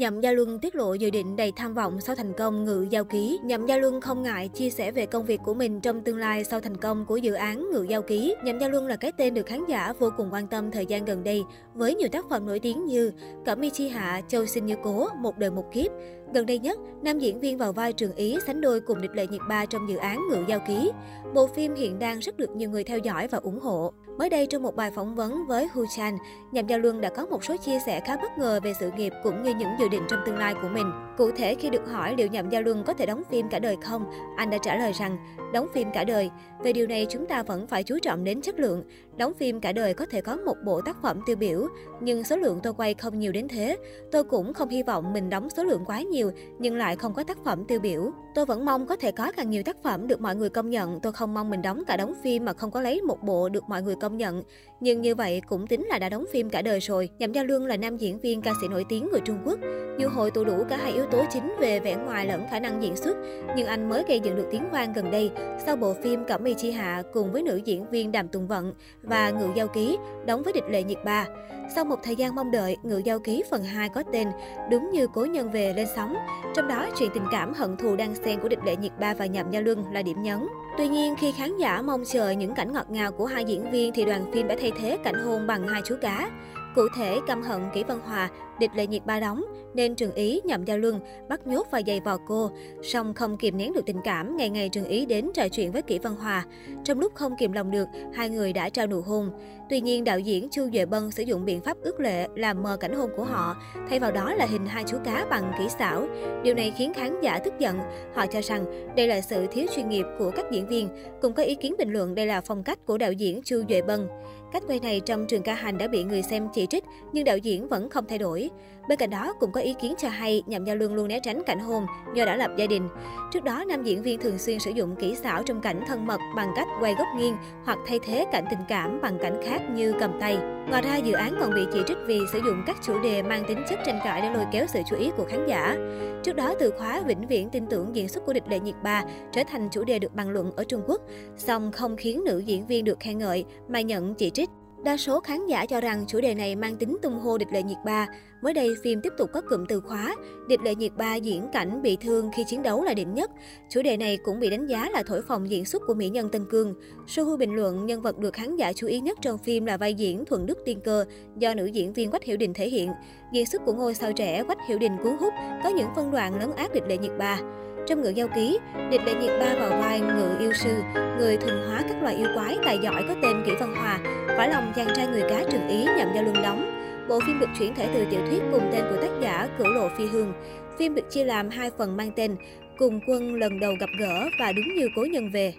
Nhậm Gia Luân tiết lộ dự định đầy tham vọng sau thành công ngự giao ký. Nhậm Gia Luân không ngại chia sẻ về công việc của mình trong tương lai sau thành công của dự án ngự giao ký. Nhậm Gia Luân là cái tên được khán giả vô cùng quan tâm thời gian gần đây với nhiều tác phẩm nổi tiếng như Cẩm y chi hạ, Châu sinh như cố, Một đời một kiếp. Gần đây nhất, nam diễn viên vào vai Trường Ý sánh đôi cùng địch lệ nhiệt ba trong dự án ngự giao ký. Bộ phim hiện đang rất được nhiều người theo dõi và ủng hộ. Mới đây trong một bài phỏng vấn với Hu Chan, Nhậm Gia Luân đã có một số chia sẻ khá bất ngờ về sự nghiệp cũng như những dự định trong tương lai của mình. Cụ thể khi được hỏi liệu Nhậm Gia Luân có thể đóng phim cả đời không, anh đã trả lời rằng đóng phim cả đời. Về điều này chúng ta vẫn phải chú trọng đến chất lượng. Đóng phim cả đời có thể có một bộ tác phẩm tiêu biểu, nhưng số lượng tôi quay không nhiều đến thế. Tôi cũng không hy vọng mình đóng số lượng quá nhiều nhưng lại không có tác phẩm tiêu biểu. Tôi vẫn mong có thể có càng nhiều tác phẩm được mọi người công nhận. Tôi không mong mình đóng cả đóng phim mà không có lấy một bộ được mọi người công nhận. Nhưng như vậy cũng tính là đã đóng phim cả đời rồi. Nhậm Gia Luân là nam diễn viên ca sĩ nổi tiếng người Trung Quốc. Dù hội tụ đủ cả hai yếu tố chính về vẻ ngoài lẫn khả năng diễn xuất, nhưng anh mới gây dựng được tiếng vang gần đây sau bộ phim Cẩm y chi hạ cùng với nữ diễn viên Đàm Tùng Vận và Ngự Giao Ký đóng với địch lệ nhiệt ba. Sau một thời gian mong đợi, Ngự Giao Ký phần 2 có tên Đúng như cố nhân về lên sóng. Trong đó, chuyện tình cảm hận thù đang xen của địch lệ nhiệt ba và Nhậm Gia Luân là điểm nhấn. Tuy nhiên, khi khán giả mong chờ những cảnh ngọt ngào của hai diễn viên thì đoàn phim đã thay thế cảnh hôn bằng hai chú cá. Cụ thể, căm hận Kỷ Văn Hòa, địch lệ nhiệt ba đóng, nên Trường Ý nhậm Giao Luân bắt nhốt và giày vò cô. Song không kìm nén được tình cảm, ngày ngày Trường Ý đến trò chuyện với Kỷ Văn Hòa. Trong lúc không kìm lòng được, hai người đã trao nụ hôn. Tuy nhiên, đạo diễn Chu Duệ Bân sử dụng biện pháp ước lệ làm mờ cảnh hôn của họ, thay vào đó là hình hai chú cá bằng kỹ xảo. Điều này khiến khán giả tức giận. Họ cho rằng đây là sự thiếu chuyên nghiệp của các diễn viên, cũng có ý kiến bình luận đây là phong cách của đạo diễn Chu Duệ Bân. Cách quay này trong trường ca hành đã bị người xem chỉ trích, nhưng đạo diễn vẫn không thay đổi. Bên cạnh đó cũng có ý kiến cho hay nhằm Gia Luân luôn né tránh cảnh hôn do đã lập gia đình. Trước đó, nam diễn viên thường xuyên sử dụng kỹ xảo trong cảnh thân mật bằng cách quay góc nghiêng hoặc thay thế cảnh tình cảm bằng cảnh khác như cầm tay. Ngoài ra, dự án còn bị chỉ trích vì sử dụng các chủ đề mang tính chất tranh cãi để lôi kéo sự chú ý của khán giả. Trước đó, từ khóa vĩnh viễn tin tưởng diễn xuất của địch lệ nhiệt ba trở thành chủ đề được bàn luận ở Trung Quốc, song không khiến nữ diễn viên được khen ngợi mà nhận chỉ trích. Đa số khán giả cho rằng chủ đề này mang tính tung hô địch lệ nhiệt ba. Mới đây, phim tiếp tục có cụm từ khóa, địch lệ nhiệt ba diễn cảnh bị thương khi chiến đấu là đỉnh nhất. Chủ đề này cũng bị đánh giá là thổi phồng diễn xuất của mỹ nhân Tân Cương. Sohu bình luận nhân vật được khán giả chú ý nhất trong phim là vai diễn Thuận Đức Tiên Cơ do nữ diễn viên Quách Hiểu Đình thể hiện. Diễn xuất của ngôi sao trẻ Quách Hiểu Đình cuốn hút, có những phân đoạn lấn át địch lệ nhiệt ba. Trong ngựa giao ký, địch lệ nhiệt ba vào vai ngự yêu sư, người thuần hóa các loài yêu quái tài giỏi có tên Kỷ Văn Hòa, phải lòng chàng trai người cá trường ý nhậm giao luân đóng. Bộ phim được chuyển thể từ tiểu thuyết cùng tên của tác giả Cửu Lộ Phi Hương. Phim được chia làm hai phần mang tên Cùng quân lần đầu gặp gỡ và đúng như cố nhân về.